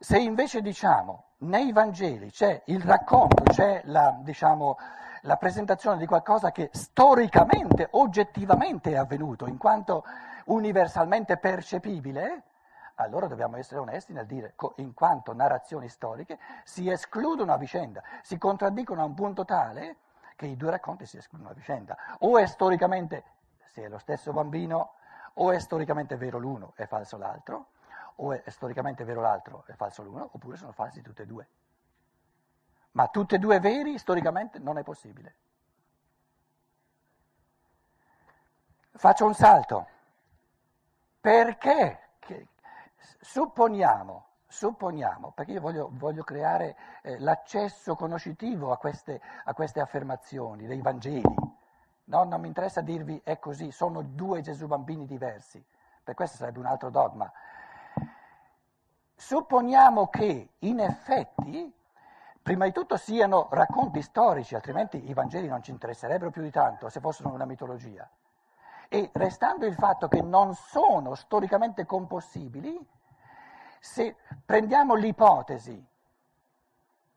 Se invece diciamo nei Vangeli c'è il racconto, c'è la, diciamo, la presentazione di qualcosa che storicamente, oggettivamente è avvenuto, in quanto universalmente percepibile, allora dobbiamo essere onesti nel dire, in quanto narrazioni storiche, si escludono a vicenda, si contraddicono a un punto tale che i due racconti si escludono a vicenda. O è storicamente, se è lo stesso bambino, o è storicamente vero l'uno e falso l'altro, o è storicamente vero l'altro e falso l'uno, oppure sono falsi tutti e due. Ma tutti e due veri storicamente non è possibile. Faccio un salto. Perché? Che, supponiamo, supponiamo, perché io voglio, voglio creare eh, l'accesso conoscitivo a queste, a queste affermazioni dei Vangeli. No, non mi interessa dirvi è così, sono due Gesù bambini diversi, per questo sarebbe un altro dogma. Supponiamo che in effetti, prima di tutto, siano racconti storici, altrimenti i Vangeli non ci interesserebbero più di tanto se fossero una mitologia. E restando il fatto che non sono storicamente compossibili, se prendiamo l'ipotesi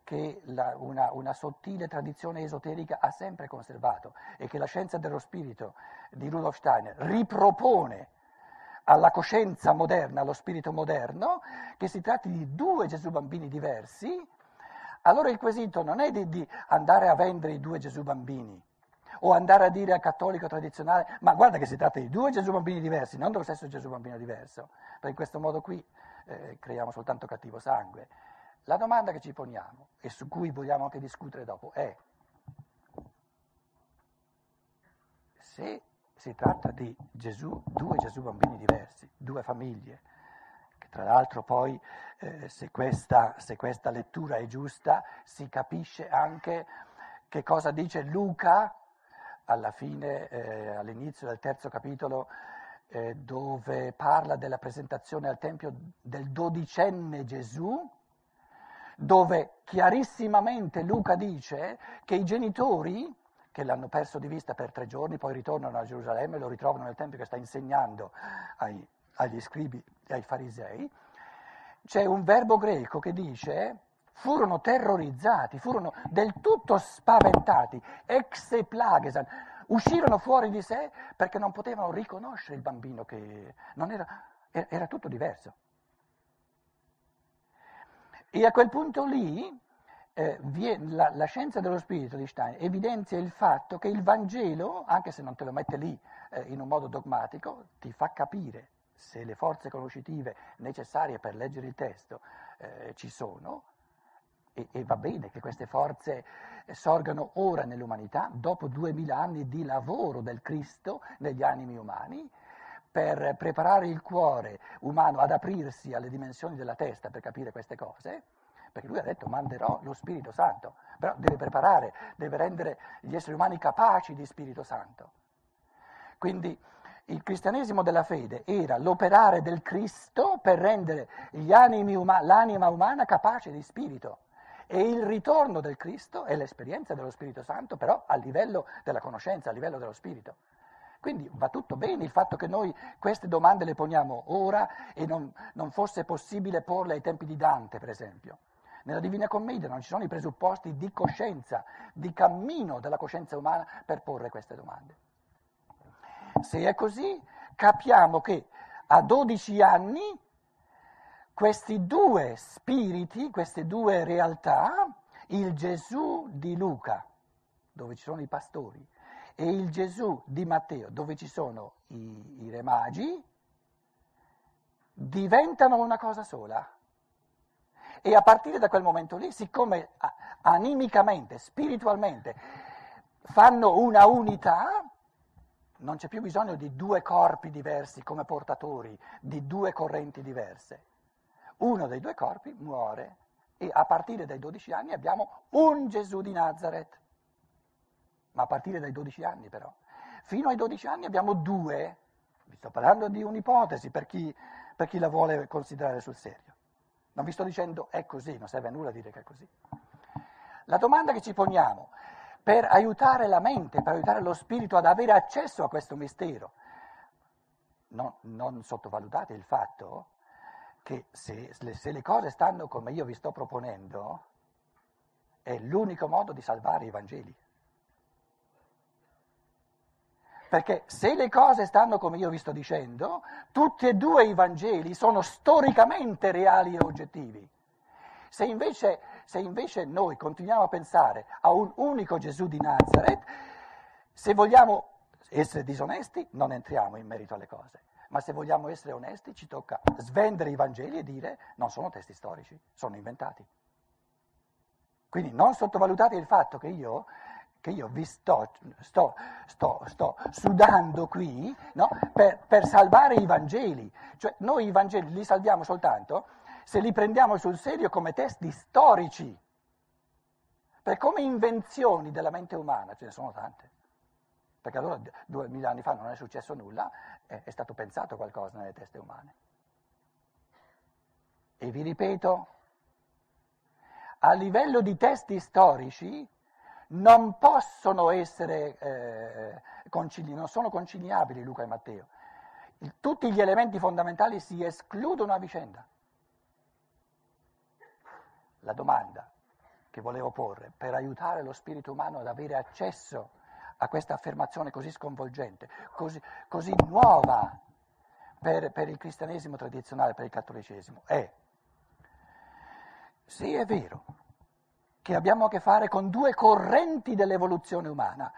che la, una, una, sottile tradizione esoterica ha sempre conservato e che la scienza dello spirito di Rudolf Steiner ripropone alla coscienza moderna, allo spirito moderno, che si tratti di due Gesù bambini diversi, allora il quesito non è di, di andare a vendere i due Gesù bambini o andare a dire al cattolico tradizionale, ma guarda che si tratta di due Gesù bambini diversi, non dello stesso Gesù bambino diverso, perché in questo modo qui eh, creiamo soltanto cattivo sangue. La domanda che ci poniamo e su cui vogliamo anche discutere dopo è se si tratta di Gesù, due Gesù bambini diversi, due famiglie, che tra l'altro poi, eh, se, questa, se questa lettura è giusta, si capisce anche che cosa dice Luca alla fine, eh, all'inizio del terzo capitolo, eh, dove parla della presentazione al Tempio del dodicenne Gesù, dove chiarissimamente Luca dice che i genitori che l'hanno perso di vista per tre giorni, poi ritornano a Gerusalemme, lo ritrovano nel Tempio che sta insegnando ai, agli scribi e ai farisei, c'è un verbo greco che dice furono terrorizzati, furono del tutto spaventati, exe plagesan, uscirono fuori di sé perché non potevano riconoscere il bambino che era, era tutto diverso. E a quel punto lì eh, la, la, scienza dello spirito di Stein evidenzia il fatto che il Vangelo, anche se non te lo mette lì eh, in un modo dogmatico, ti fa capire se le forze conoscitive necessarie per leggere il testo eh, ci sono, e, e, va bene che queste forze sorgano ora nell'umanità, dopo duemila anni di lavoro del Cristo negli animi umani, per preparare il cuore umano ad aprirsi alle dimensioni della testa per capire queste cose, perché lui ha detto manderò lo Spirito Santo, però deve preparare, deve rendere gli esseri umani capaci di Spirito Santo. Quindi il cristianesimo della fede era l'operare del Cristo per rendere uma- l'anima umana capace di Spirito. E il ritorno del Cristo è l'esperienza dello Spirito Santo, però a livello della conoscenza, a livello dello Spirito. Quindi va tutto bene il fatto che noi queste domande le poniamo ora e non, non fosse possibile porle ai tempi di Dante, per esempio. Nella Divina Commedia non ci sono i presupposti di coscienza, di cammino della coscienza umana per porre queste domande. Se è così, capiamo che a 12 anni questi due spiriti, queste due realtà, il Gesù di Luca, dove ci sono i pastori, e il Gesù di Matteo, dove ci sono i, i re magi, diventano una cosa sola. E a partire da quel momento lì, siccome animicamente, spiritualmente, fanno una unità, non c'è più bisogno di due corpi diversi come portatori, di due correnti diverse. Uno dei due corpi muore e a partire dai 12 anni abbiamo un Gesù di Nazareth. Ma a partire dai 12 anni però. Fino ai 12 anni abbiamo due. Vi sto parlando di un'ipotesi per chi, per chi la vuole considerare sul serio. Non vi sto dicendo è così, non serve a nulla dire che è così. La domanda che ci poniamo per aiutare la mente, per aiutare lo spirito ad avere accesso a questo mistero, no, non sottovalutate il fatto che se, se le cose stanno come io vi sto proponendo, è l'unico modo di salvare i Vangeli. Perché se le cose stanno come io vi sto dicendo, tutti e due i Vangeli sono storicamente reali e oggettivi. Se invece, se invece noi continuiamo a pensare a un unico Gesù di Nazareth, se vogliamo essere disonesti non entriamo in merito alle cose, ma se vogliamo essere onesti ci tocca svendere i Vangeli e dire non sono testi storici, sono inventati. Quindi non sottovalutate il fatto che io che io vi sto, sto, sto, sto sudando qui no? per, per, salvare i Vangeli. Cioè noi i Vangeli li salviamo soltanto se li prendiamo sul serio come testi storici. Per come invenzioni della mente umana ce ne sono tante. Perché allora duemila anni fa non è successo nulla, è, è stato pensato qualcosa nelle teste umane. E vi ripeto, a livello di testi storici non possono essere eh, concili, non sono conciliabili Luca e Matteo. Tutti gli elementi fondamentali si escludono a vicenda. La domanda che volevo porre per aiutare lo spirito umano ad avere accesso a questa affermazione così sconvolgente, così, così nuova per, per il cristianesimo tradizionale, per il cattolicesimo, è se è vero che abbiamo a che fare con due correnti dell'evoluzione umana.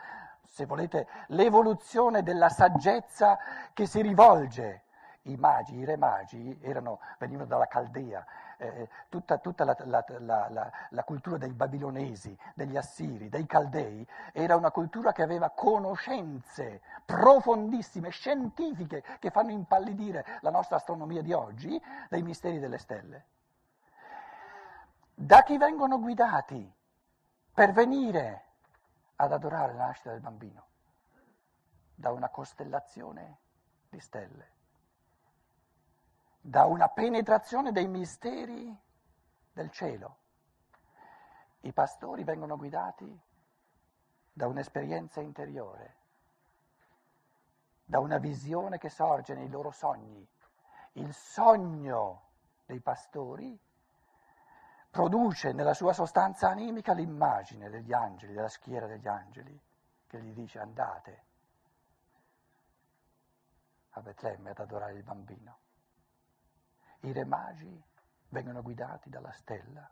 Se volete, l'evoluzione della saggezza che si rivolge. I magi, i re magi erano, venivano dalla Caldea, eh, tutta, tutta la, la, la, la, cultura dei babilonesi, degli assiri, dei caldei, era una cultura che aveva conoscenze profondissime, scientifiche, che fanno impallidire la nostra astronomia di oggi, dei misteri delle stelle. Da chi vengono guidati per venire ad adorare la nascita del bambino? Da una costellazione di stelle, da una penetrazione dei misteri del cielo. I pastori vengono guidati da un'esperienza interiore, da una visione che sorge nei loro sogni. Il sogno dei pastori produce nella sua sostanza animica l'immagine degli angeli, della schiera degli angeli, che gli dice andate a Betlemme ad adorare il bambino. I re magi vengono guidati dalla stella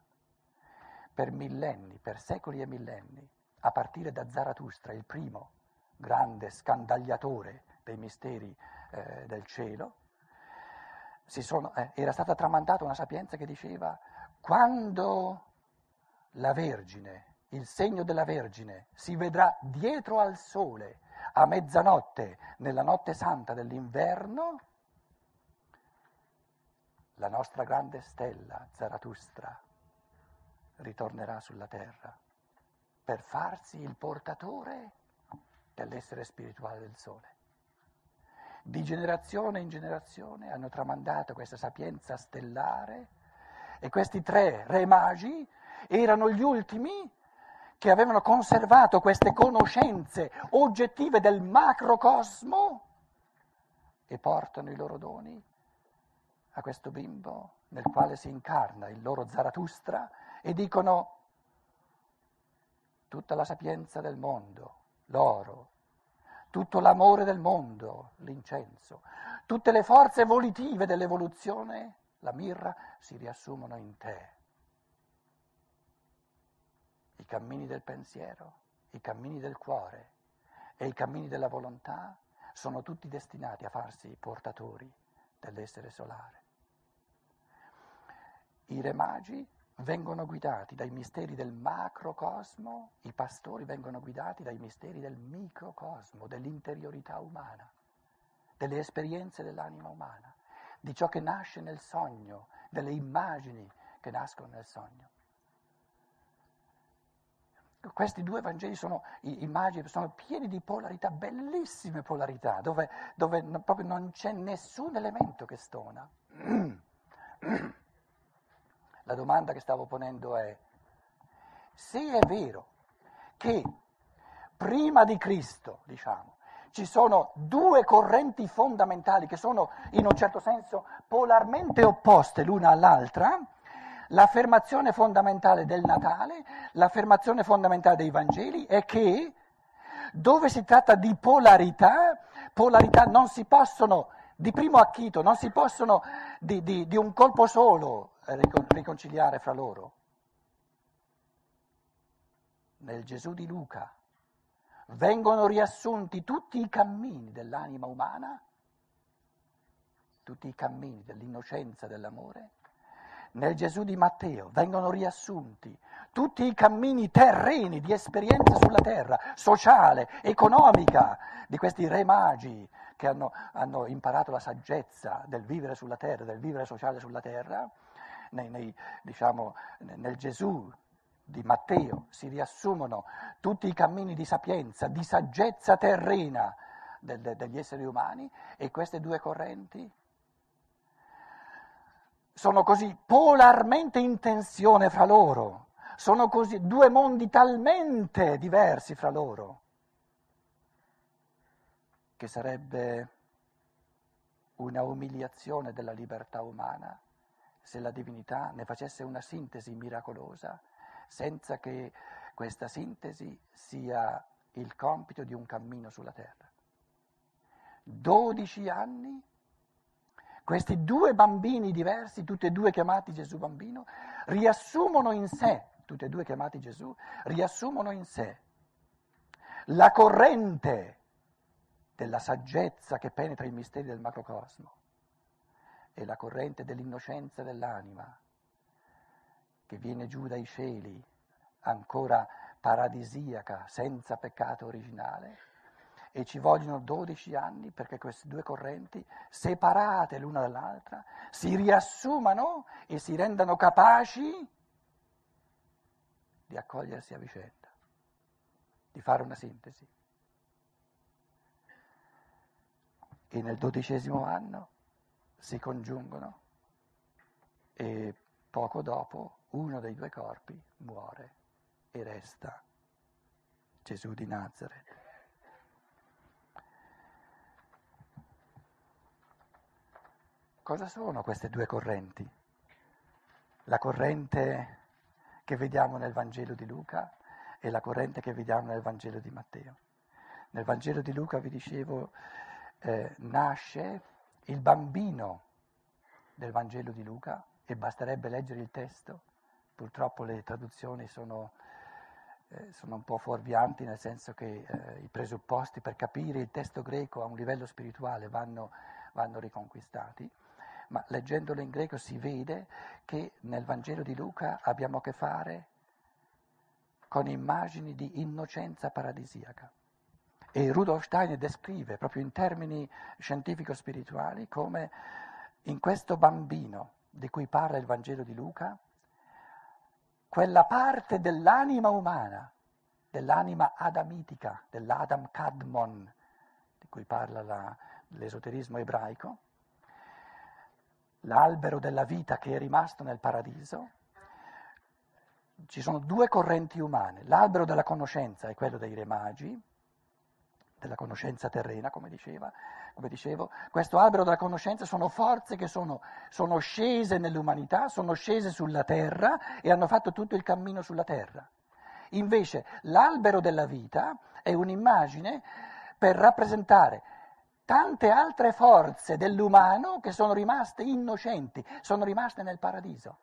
per millenni, per secoli e millenni, a partire da Zarathustra, il primo grande scandagliatore dei misteri eh, del cielo, sono, eh, era stata tramandata una sapienza che diceva quando la Vergine, il segno della Vergine, si vedrà dietro al sole a mezzanotte nella notte santa dell'inverno, la nostra grande stella, Zarathustra, ritornerà sulla terra per farsi il portatore dell'essere spirituale del sole. Di generazione in generazione hanno tramandato questa sapienza stellare e questi tre re magi erano gli ultimi che avevano conservato queste conoscenze oggettive del macrocosmo e portano i loro doni a questo bimbo nel quale si incarna il loro Zarathustra e dicono tutta la sapienza del mondo, l'oro, tutto l'amore del mondo, l'incenso, tutte le forze volitive dell'evoluzione la mirra, si riassumono in te. I cammini del pensiero, i cammini del cuore e i cammini della volontà sono tutti destinati a farsi portatori dell'essere solare. I re magi vengono guidati dai misteri del macrocosmo, i pastori vengono guidati dai misteri del microcosmo, dell'interiorità umana, delle esperienze dell'anima umana di ciò che nasce nel sogno, delle immagini che nascono nel sogno. Questi due Vangeli sono immagini, sono pieni di polarità, bellissime polarità, dove, dove proprio non c'è nessun elemento che stona. La domanda che stavo ponendo è, se è vero che prima di Cristo, diciamo, ci sono due correnti fondamentali che sono in un certo senso polarmente opposte l'una all'altra, l'affermazione fondamentale del Natale, l'affermazione fondamentale dei Vangeli è che dove si tratta di polarità, polarità non si possono, di primo acchito, non si possono di, di, di un colpo solo riconciliare fra loro. Nel Gesù di Luca vengono riassunti tutti i cammini dell'anima umana, tutti i cammini dell'innocenza e dell'amore. Nel Gesù di Matteo vengono riassunti tutti i cammini terreni di esperienza sulla terra, sociale, economica, di questi re magi che hanno, hanno imparato la saggezza del vivere sulla terra, del vivere sociale sulla terra, nei, nei, diciamo, nel Gesù di Matteo si riassumono tutti i cammini di sapienza, di saggezza terrena del, de, degli esseri umani e queste due correnti sono così polarmente in tensione fra loro, sono così due mondi talmente diversi fra loro che sarebbe una umiliazione della libertà umana se la divinità ne facesse una sintesi miracolosa senza che questa sintesi sia il compito di un cammino sulla terra. Dodici anni, questi due bambini diversi, tutti e due chiamati Gesù bambino, riassumono in sé, tutti e due chiamati Gesù, riassumono in sé la corrente della saggezza che penetra i misteri del macrocosmo e la corrente dell'innocenza dell'anima che viene giù dai cieli, ancora paradisiaca, senza peccato originale, e ci vogliono 12 anni perché queste due correnti, separate l'una dall'altra, si riassumano e si rendano capaci di accogliersi a vicenda, di fare una sintesi. E nel dodicesimo anno si congiungono e poco dopo uno dei due corpi muore e resta Gesù di Nazareth. Cosa sono queste due correnti? La corrente che vediamo nel Vangelo di Luca e la corrente che vediamo nel Vangelo di Matteo. Nel Vangelo di Luca, vi dicevo, eh, nasce il bambino del Vangelo di Luca e basterebbe leggere il testo purtroppo le traduzioni sono, eh, sono un po' fuorvianti, nel senso che eh, i presupposti per capire il testo greco a un livello spirituale vanno, vanno riconquistati, ma leggendolo in greco si vede che nel Vangelo di Luca abbiamo a che fare con immagini di innocenza paradisiaca. E Rudolf Steiner descrive proprio in termini scientifico-spirituali come in questo bambino di cui parla il Vangelo di Luca, quella parte dell'anima umana, dell'anima adamitica, dell'Adam Kadmon, di cui parla la, l'esoterismo ebraico, l'albero della vita che è rimasto nel paradiso, ci sono due correnti umane, l'albero della conoscenza è quello dei re magi, della conoscenza terrena, come diceva, come dicevo, questo albero della conoscenza sono forze che sono, sono scese nell'umanità, sono scese sulla terra e hanno fatto tutto il cammino sulla terra. Invece l'albero della vita è un'immagine per rappresentare tante altre forze dell'umano che sono rimaste innocenti, sono rimaste nel paradiso.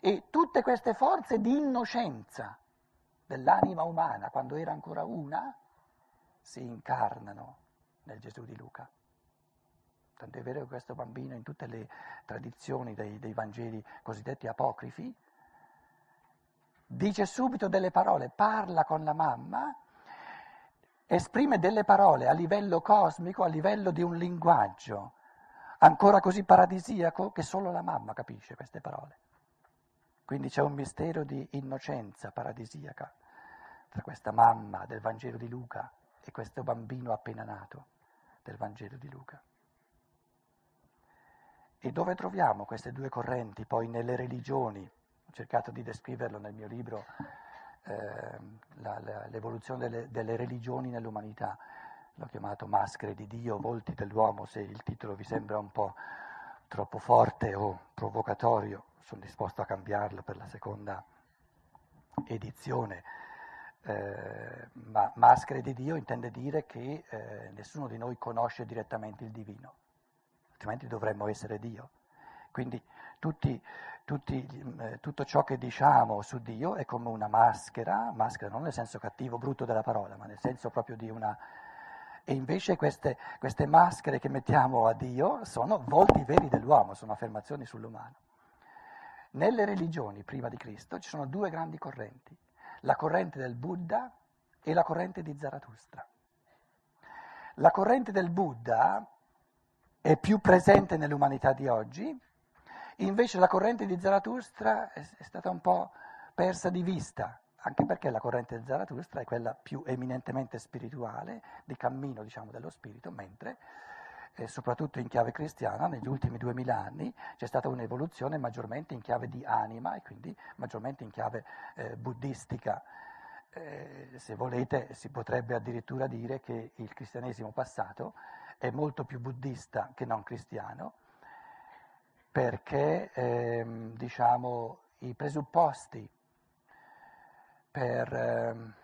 E tutte queste forze di innocenza dell'anima umana, quando era ancora una, si incarnano nel Gesù di Luca. Tant'è vero che questo bambino in tutte le tradizioni dei, dei Vangeli cosiddetti apocrifi dice subito delle parole, parla con la mamma, esprime delle parole a livello cosmico, a livello di un linguaggio ancora così paradisiaco che solo la mamma capisce queste parole. Quindi c'è un mistero di innocenza paradisiaca tra questa mamma del Vangelo di Luca e questo bambino appena nato del Vangelo di Luca. E dove troviamo queste due correnti poi nelle religioni? Ho cercato di descriverlo nel mio libro eh, la, la, L'evoluzione delle, delle, religioni nell'umanità. l'ho chiamato Maschere di Dio, Volti dell'uomo, se il titolo vi sembra un po' troppo forte o provocatorio, sono disposto a cambiarlo per la seconda edizione. Eh, ma maschere di Dio intende dire che eh, nessuno di noi conosce direttamente il divino, altrimenti dovremmo essere Dio. Quindi tutti, tutti, eh, tutto ciò che diciamo su Dio è come una maschera, maschera non nel senso cattivo, brutto della parola, ma nel senso proprio di una... E invece queste, queste maschere che mettiamo a Dio sono volti veri dell'uomo, sono affermazioni sull'umano. Nelle religioni prima di Cristo ci sono due grandi correnti, la corrente del Buddha e la corrente di Zarathustra. La corrente del Buddha è più presente nell'umanità di oggi, invece la corrente di Zarathustra è, stata un po' persa di vista, anche perché la corrente di Zarathustra è quella più eminentemente spirituale, di cammino diciamo, dello spirito, mentre eh, soprattutto in chiave cristiana, negli ultimi duemila anni c'è stata un'evoluzione maggiormente in chiave di anima e quindi maggiormente in chiave eh, buddistica. Eh, se volete si potrebbe addirittura dire che il cristianesimo passato è molto più buddista che non cristiano, perché ehm, diciamo, i presupposti per... Ehm,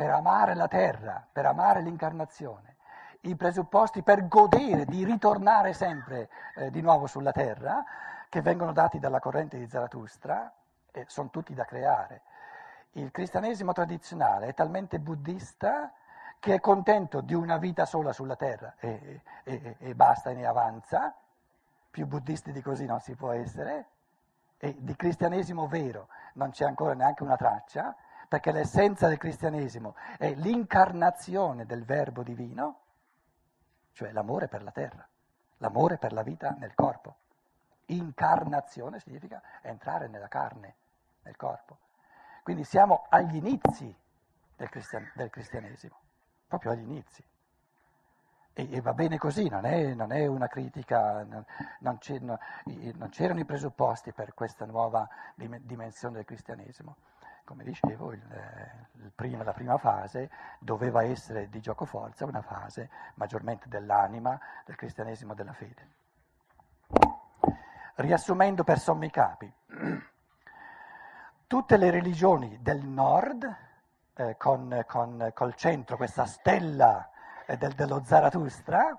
per amare la terra, per amare l'incarnazione, i presupposti per godere di ritornare sempre eh, di nuovo sulla terra, che vengono dati dalla corrente di Zarathustra, eh, sono tutti da creare. Il cristianesimo tradizionale è talmente buddista che è contento di una vita sola sulla terra e, e, e basta e ne avanza, più buddisti di così non si può essere, e di cristianesimo vero non c'è ancora neanche una traccia, perché l'essenza del cristianesimo è l'incarnazione del verbo divino, cioè l'amore per la terra, l'amore per la vita nel corpo. Incarnazione significa entrare nella carne, nel corpo. Quindi siamo agli inizi del, cristian- del cristianesimo, proprio agli inizi. E, e va bene così, non è, non è una critica, non, non, non, c'erano i presupposti per questa nuova dimensione del cristianesimo come dicevo, il, il prima, la prima fase doveva essere di gioco forza una fase maggiormente dell'anima, del cristianesimo della fede. Riassumendo per sommi capi, tutte le religioni del nord, eh, con, con, col centro, questa stella eh, del, dello Zarathustra,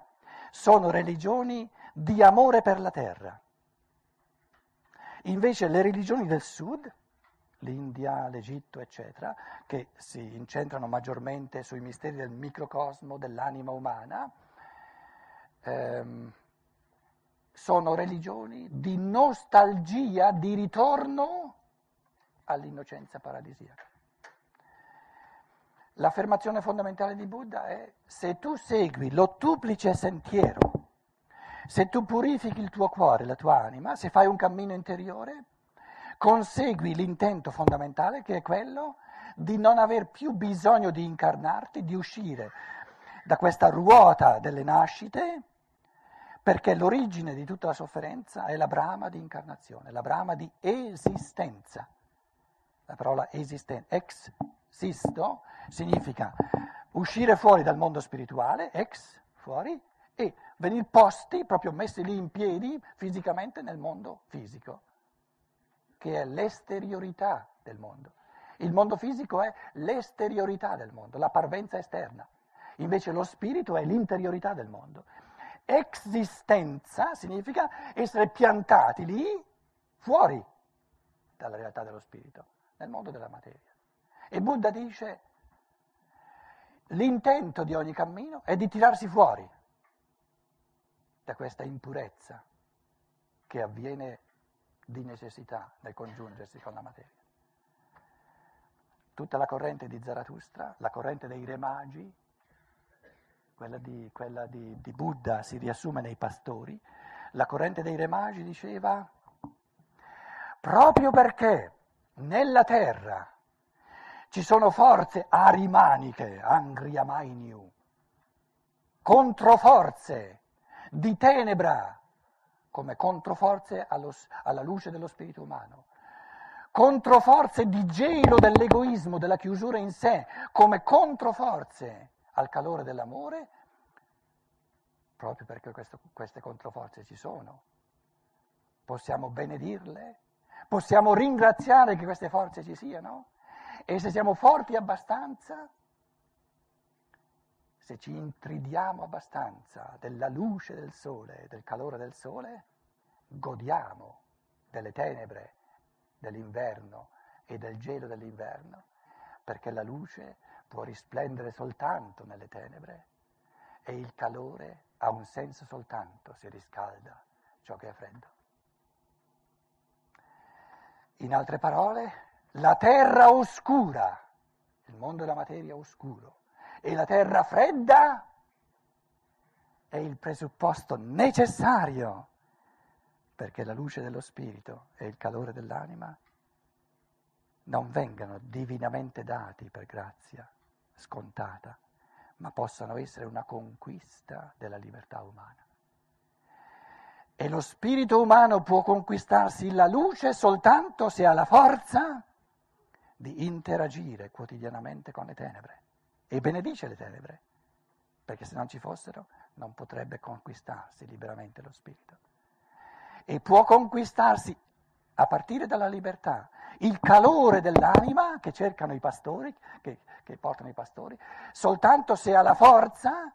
sono religioni di amore per la terra. Invece le religioni del sud l'India, l'Egitto, eccetera, che si incentrano maggiormente sui misteri del microcosmo, dell'anima umana, ehm, sono religioni di nostalgia, di ritorno all'innocenza paradisiaca. L'affermazione fondamentale di Buddha è se tu segui l'ottuplice sentiero, se tu purifichi il tuo cuore, la tua anima, se fai un cammino interiore, consegui l'intento fondamentale che è quello di non aver più bisogno di incarnarti, di uscire da questa ruota delle nascite, perché l'origine di tutta la sofferenza è la brama di incarnazione, la brama di esistenza. La parola esistenza, ex sisto, significa uscire fuori dal mondo spirituale, ex, fuori, e venire posti, proprio messi lì in piedi fisicamente nel mondo fisico che è l'esteriorità del mondo. Il mondo fisico è l'esteriorità del mondo, la parvenza esterna. Invece lo spirito è l'interiorità del mondo. Existenza significa essere piantati lì, fuori dalla realtà dello spirito, nel mondo della materia. E Buddha dice, l'intento di ogni cammino è di tirarsi fuori da questa impurezza che avviene di necessità nel congiungersi con la materia. Tutta la corrente di Zarathustra, la corrente dei re magi, quella, di, quella di, di Buddha si riassume nei pastori, la corrente dei re magi diceva proprio perché nella terra ci sono forze arimaniche, angriamainiu, controforze di tenebra come controforze allo, alla luce dello spirito umano, controforze di gelo dell'egoismo, della chiusura in sé, come controforze al calore dell'amore, proprio perché questo, queste controforze ci sono. Possiamo benedirle, possiamo ringraziare che queste forze ci siano? E se siamo forti abbastanza, se ci intridiamo abbastanza della luce del sole, del calore del sole, godiamo delle tenebre dell'inverno e del gelo dell'inverno, perché la luce può risplendere soltanto nelle tenebre e il calore ha un senso soltanto se riscalda ciò che è freddo. In altre parole, la terra oscura, il mondo della materia oscuro, e la terra fredda è il presupposto necessario perché la luce dello spirito e il calore dell'anima non vengano divinamente dati per grazia scontata, ma possano essere una conquista della libertà umana. E lo spirito umano può conquistarsi la luce soltanto se ha la forza di interagire quotidianamente con le tenebre e benedice le tenebre, perché se non ci fossero non potrebbe conquistarsi liberamente lo spirito. E può conquistarsi a partire dalla libertà il calore dell'anima che cercano i pastori, che, che portano i pastori, soltanto se ha la forza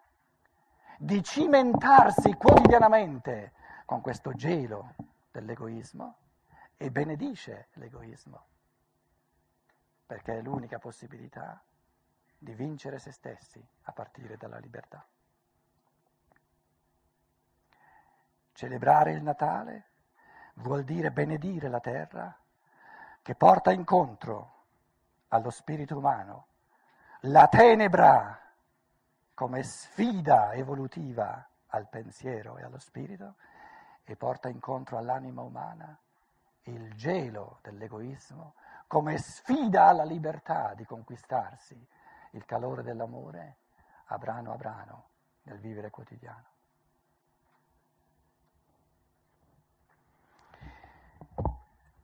di cimentarsi quotidianamente con questo gelo dell'egoismo e benedice l'egoismo, perché è l'unica possibilità di vincere se stessi a partire dalla libertà. Celebrare il Natale vuol dire benedire la terra che porta incontro allo spirito umano la tenebra come sfida evolutiva al pensiero e allo spirito e porta incontro all'anima umana il gelo dell'egoismo come sfida alla libertà di conquistarsi il calore dell'amore a brano a brano nel vivere quotidiano.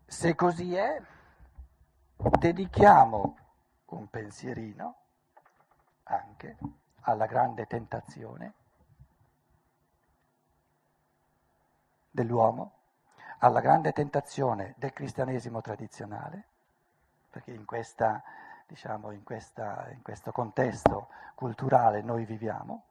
Se così è, dedichiamo un pensierino anche alla grande tentazione dell'uomo, alla grande tentazione del cristianesimo tradizionale, perché in, questa, diciamo, in, questa, in questo contesto culturale noi viviamo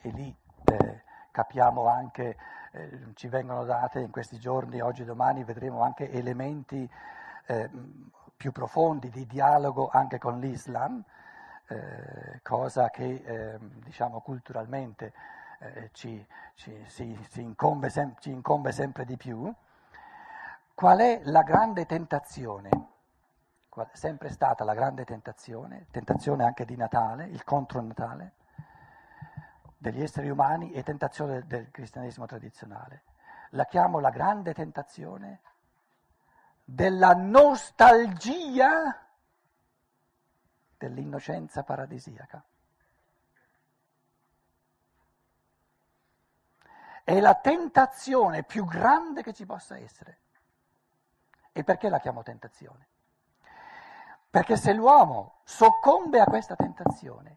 e lì eh, capiamo anche eh, ci vengono date in questi giorni, oggi e domani vedremo anche elementi eh, più profondi di dialogo anche con l'Islam, eh, cosa che ehm, diciamo culturalmente eh, ci, ci, si, si incombe sem- ci incombe sempre di più. Qual è la grande tentazione? È sempre stata la grande tentazione, tentazione anche di Natale, il contro Natale? degli esseri umani e tentazione del cristianesimo tradizionale. La chiamo la grande tentazione della nostalgia dell'innocenza paradisiaca. È la tentazione più grande che ci possa essere. E perché la chiamo tentazione? Perché se l'uomo soccombe a questa tentazione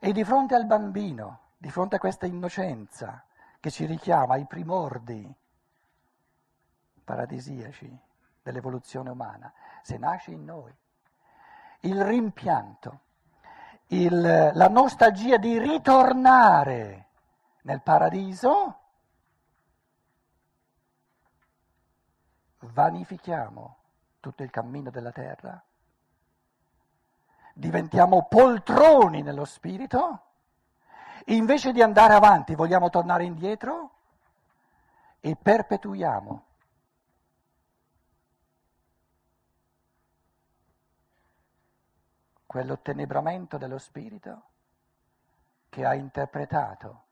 e di fronte al bambino di fronte a questa innocenza che ci richiama ai primordi paradisiaci dell'evoluzione umana, se nasce in noi il rimpianto, il, la nostalgia di ritornare nel paradiso, vanifichiamo tutto il cammino della terra, diventiamo poltroni nello spirito Invece di andare avanti vogliamo tornare indietro e perpetuiamo. Quell'ottenebramento dello spirito che ha interpretato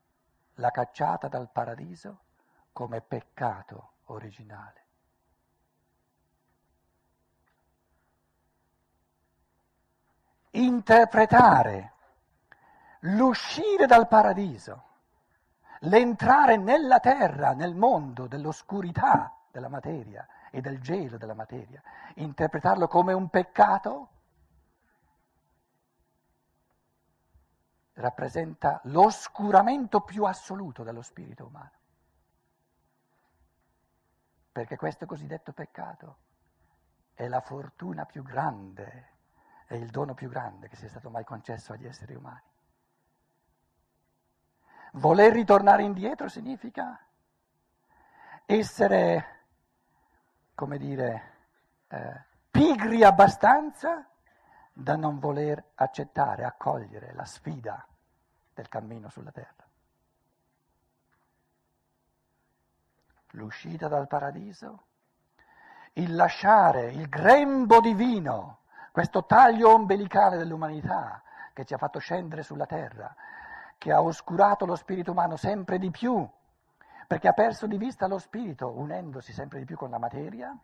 la cacciata dal paradiso come peccato originale. Interpretare l'uscire dal paradiso, l'entrare nella terra, nel mondo dell'oscurità della materia e del gelo della materia, interpretarlo come un peccato rappresenta l'oscuramento più assoluto dello spirito umano. Perché questo cosiddetto peccato è la fortuna più grande, è il dono più grande che sia stato mai concesso agli esseri umani. Voler ritornare indietro significa essere, come dire, eh, pigri abbastanza da non voler accettare, accogliere la sfida del cammino sulla terra. L'uscita dal paradiso, il lasciare il grembo divino, questo taglio ombelicale dell'umanità che ci ha fatto scendere sulla terra, che ha oscurato lo spirito umano sempre di più, perché ha perso di vista lo spirito unendosi sempre di più con la materia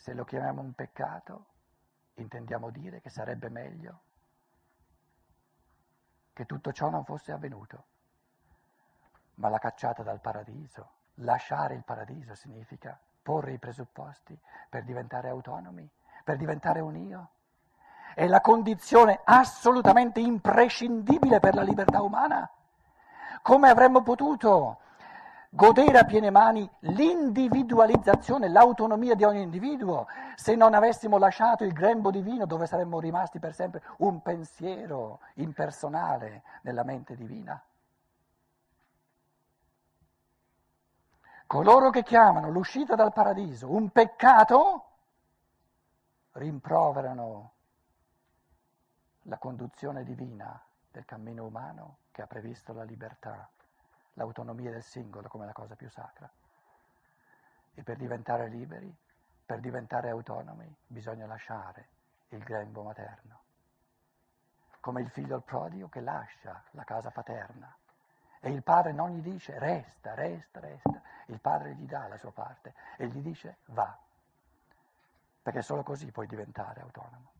Se lo chiamiamo un peccato, intendiamo dire che sarebbe meglio che tutto ciò non fosse avvenuto. Ma la cacciata dal paradiso, lasciare il paradiso significa porre i presupposti per diventare autonomi, per diventare un io. È la condizione assolutamente imprescindibile per la libertà umana. Come avremmo potuto godere a piene mani l'individualizzazione, l'autonomia di ogni individuo, se non avessimo lasciato il grembo divino dove saremmo rimasti per sempre un pensiero impersonale nella mente divina. Coloro che chiamano l'uscita dal paradiso un peccato rimproverano la conduzione divina del cammino umano che ha previsto la libertà l'autonomia del singolo come la cosa più sacra. E per diventare liberi, per diventare autonomi, bisogna lasciare il grembo materno. Come il figlio al prodigo che lascia la casa paterna. E il padre non gli dice resta, resta, resta. Il padre gli dà la sua parte e gli dice va. Perché solo così puoi diventare autonomo.